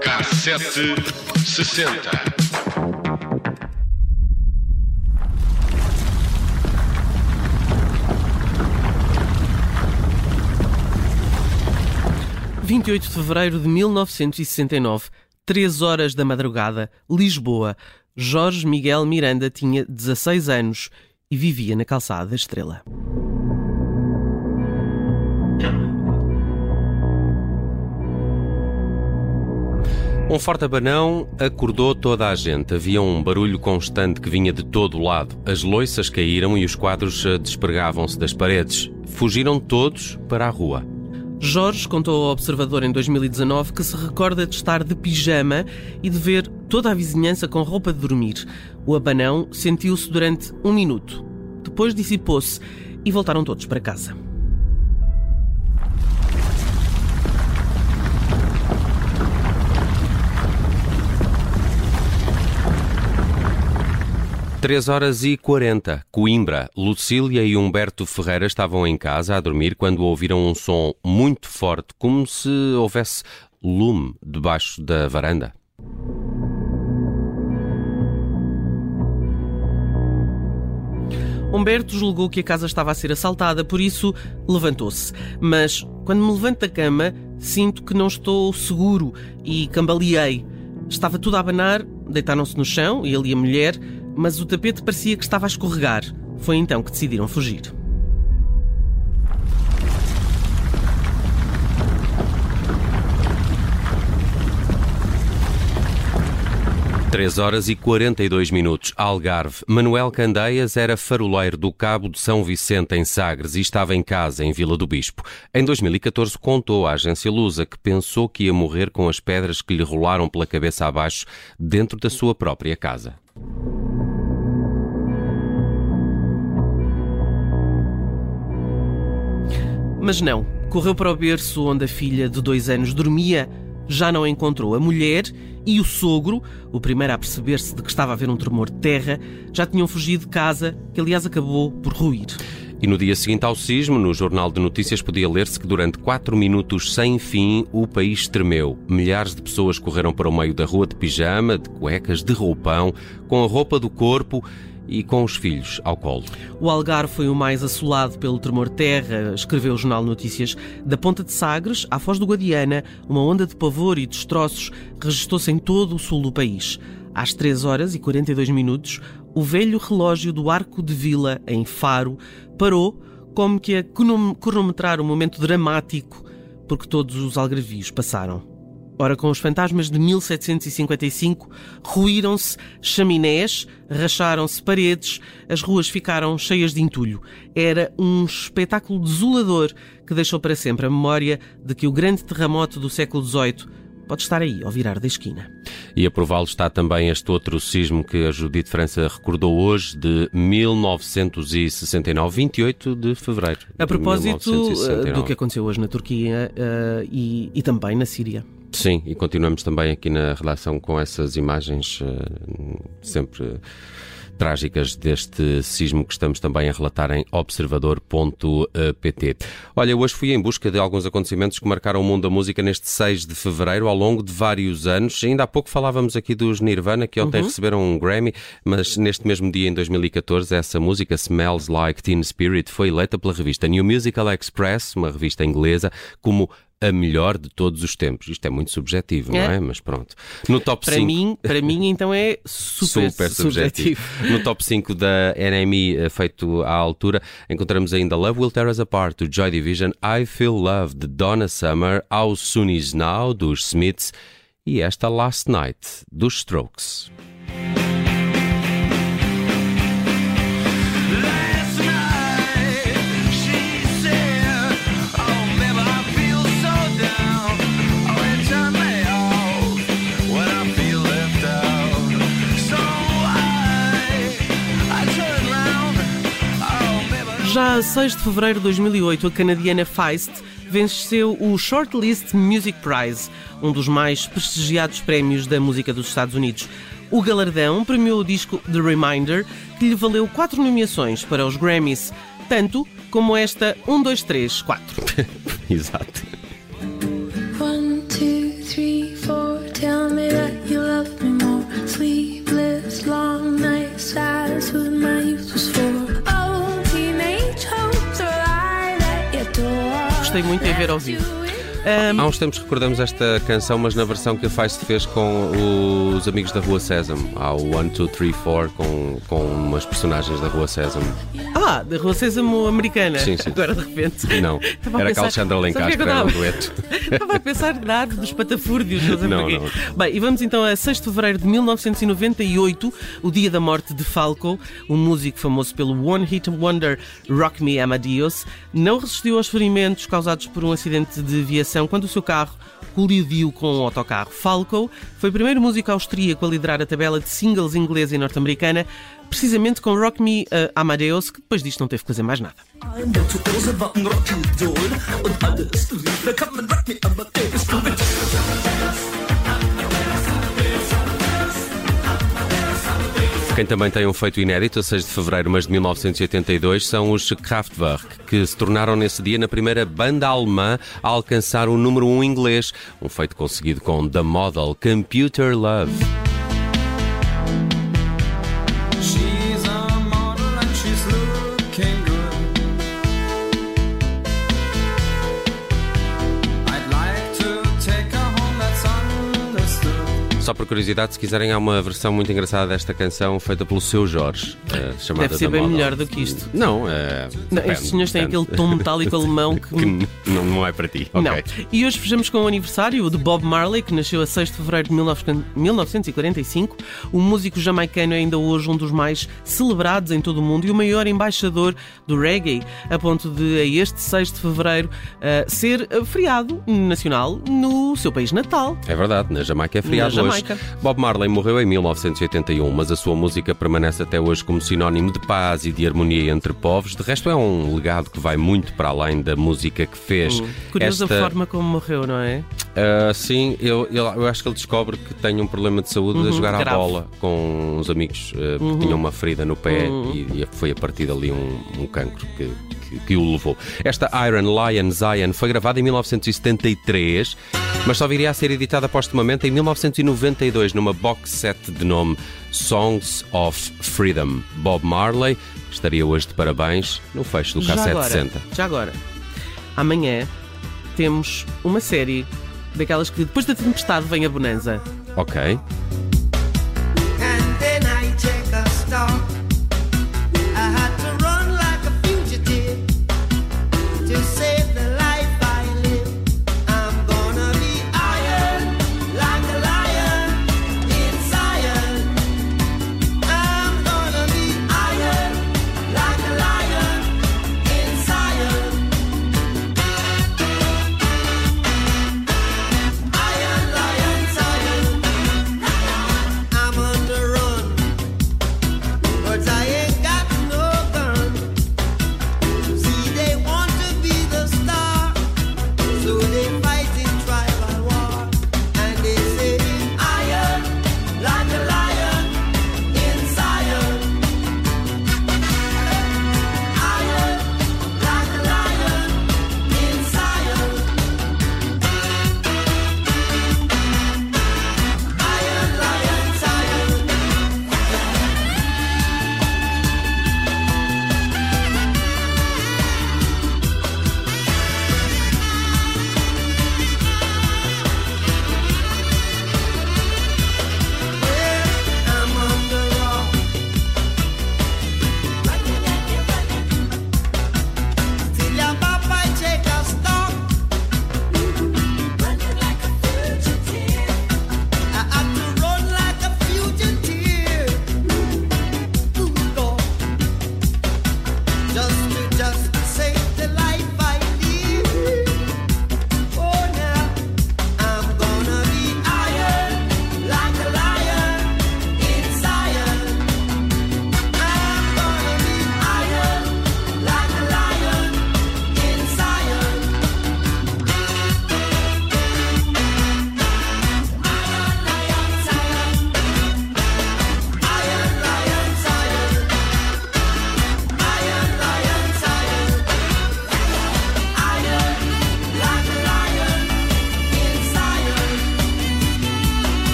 Cassete sessenta. Vinte e oito de fevereiro de 1969, três horas da madrugada, Lisboa. Jorge Miguel Miranda tinha 16 anos e vivia na calçada da Estrela. Um forte abanão acordou toda a gente. Havia um barulho constante que vinha de todo o lado. As loiças caíram e os quadros eh, despregavam-se das paredes. Fugiram todos para a rua. Jorge contou ao Observador em 2019 que se recorda de estar de pijama e de ver toda a vizinhança com roupa de dormir. O abanão sentiu-se durante um minuto. Depois dissipou-se e voltaram todos para casa. Três horas e quarenta. Coimbra. Lucília e Humberto Ferreira estavam em casa a dormir quando ouviram um som muito forte, como se houvesse lume debaixo da varanda. Humberto julgou que a casa estava a ser assaltada, por isso levantou-se. Mas quando me levanto da cama, sinto que não estou seguro e cambaleei. Estava tudo a abanar, deitaram-se no chão, ele e a mulher, mas o tapete parecia que estava a escorregar. Foi então que decidiram fugir. Três horas e 42 minutos. Algarve. Manuel Candeias era faroleiro do Cabo de São Vicente, em Sagres, e estava em casa, em Vila do Bispo. Em 2014, contou à agência Lusa que pensou que ia morrer com as pedras que lhe rolaram pela cabeça abaixo dentro da sua própria casa. Mas não. Correu para o berço onde a filha de dois anos dormia, já não encontrou a mulher e o sogro, o primeiro a perceber-se de que estava a haver um tremor de terra, já tinham fugido de casa, que aliás acabou por ruir. E no dia seguinte ao sismo, no Jornal de Notícias podia ler-se que durante quatro minutos sem fim o país tremeu. Milhares de pessoas correram para o meio da rua de pijama, de cuecas, de roupão, com a roupa do corpo e com os filhos ao colo. O Algarve foi o mais assolado pelo tremor terra, escreveu o Jornal Notícias. Da Ponta de Sagres à Foz do Guadiana, uma onda de pavor e destroços registrou-se em todo o sul do país. Às 3 horas e 42 minutos, o velho relógio do Arco de Vila, em Faro, parou como que a cronometrar um momento dramático, porque todos os algarvios passaram. Ora, com os fantasmas de 1755, ruíram-se chaminés, racharam-se paredes, as ruas ficaram cheias de entulho. Era um espetáculo desolador que deixou para sempre a memória de que o grande terremoto do século XVIII pode estar aí, ao virar da esquina. E a prová-lo está também este outro sismo que a Judite França recordou hoje, de 1969, 28 de fevereiro. A propósito de do que aconteceu hoje na Turquia uh, e, e também na Síria. Sim, e continuamos também aqui na redação com essas imagens uh, sempre trágicas deste sismo que estamos também a relatar em observador.pt. Olha, hoje fui em busca de alguns acontecimentos que marcaram o mundo da música neste 6 de fevereiro, ao longo de vários anos. Ainda há pouco falávamos aqui dos Nirvana, que ontem uhum. receberam um Grammy, mas neste mesmo dia, em 2014, essa música, Smells Like Teen Spirit, foi eleita pela revista New Musical Express, uma revista inglesa, como a melhor de todos os tempos. Isto é muito subjetivo, é. não é? Mas pronto. No top para 5... Mim, para mim, então, é super, super subjetivo. subjetivo. No top 5 da NME, eh, feito à altura, encontramos ainda Love Will Tear Us Apart, do Joy Division, I Feel Love, de Donna Summer, How Soon Is Now, dos Smiths, e esta Last Night, dos Strokes. Já a 6 de fevereiro de 2008, a canadiana Feist venceu o Shortlist Music Prize, um dos mais prestigiados prémios da música dos Estados Unidos. O galardão premiou o disco The Reminder, que lhe valeu quatro nomeações para os Grammys, tanto como esta 1, 2, 3, 4. Exato. Gostei muito de a ver ao vivo. Um, Há uns tempos recordamos esta canção, mas na versão que a Feist fez com os amigos da Rua Sésamo. Há o 1, 2, 3, 4 com, com umas personagens da Rua Sésamo. ah, da Rua Sésamo americana. Sim, sim. Agora de repente. Não, Estava a era pensar- Alexandra o que é que eu era um dueto. Estava a pensar na arte dos patafúrdios, não sei Não, não. Bem, e vamos então a 6 de fevereiro de 1998, o dia da morte de Falco, um músico famoso pelo One Hit Wonder Rock Me Amadeus, não resistiu aos ferimentos causados por um acidente de aviação quando o seu carro colidiu com um autocarro. Falco foi o primeiro músico austríaco a liderar a tabela de singles inglesa e norte-americana, precisamente com Rock Me eh, Amadeus, que depois disto não teve que fazer mais nada. Quem também tem um feito inédito, a 6 de fevereiro, mas de 1982, são os Kraftwerk, que se tornaram nesse dia na primeira banda alemã a alcançar o número 1 inglês, um feito conseguido com The Model Computer Love. Por curiosidade, se quiserem, há uma versão muito engraçada desta canção feita pelo seu Jorge, eh, chamada Deve ser bem melhor do que isto. Não, é. Não, depende, estes senhores têm depende. aquele tom metálico alemão que. que não, não é para ti. Não. ok. E hoje fechamos com o aniversário de Bob Marley, que nasceu a 6 de fevereiro de 19 1945. O músico jamaicano é ainda hoje um dos mais celebrados em todo o mundo e o maior embaixador do reggae, a ponto de, a este 6 de fevereiro, eh, ser feriado nacional no seu país natal. É verdade, na Jamaica é feriado hoje. Bob Marley morreu em 1981, mas a sua música permanece até hoje como sinónimo de paz e de harmonia entre povos. De resto, é um legado que vai muito para além da música que fez. Curiosa Esta, a forma como morreu, não é? ah, sim, eu, eu, eu acho que ele descobre que tem um problema de saúde a jogar à Uhum, grave. Uhum. bola com uns amigos ah, que tinham uma ferida no pé e, e foi a partir dali um, um cancro que, que, que o levou. Esta Iron Lion Zion foi gravada em 1973, mas só viria a ser editada postumamente em 1992 numa box set de nome Songs of Freedom. Bob Marley estaria hoje de parabéns no fecho do já K760. agora, já agora, amanhã temos uma série daquelas que depois da tempestade vem a bonança. Ok.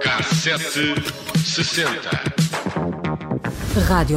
Cassete 60. Rádio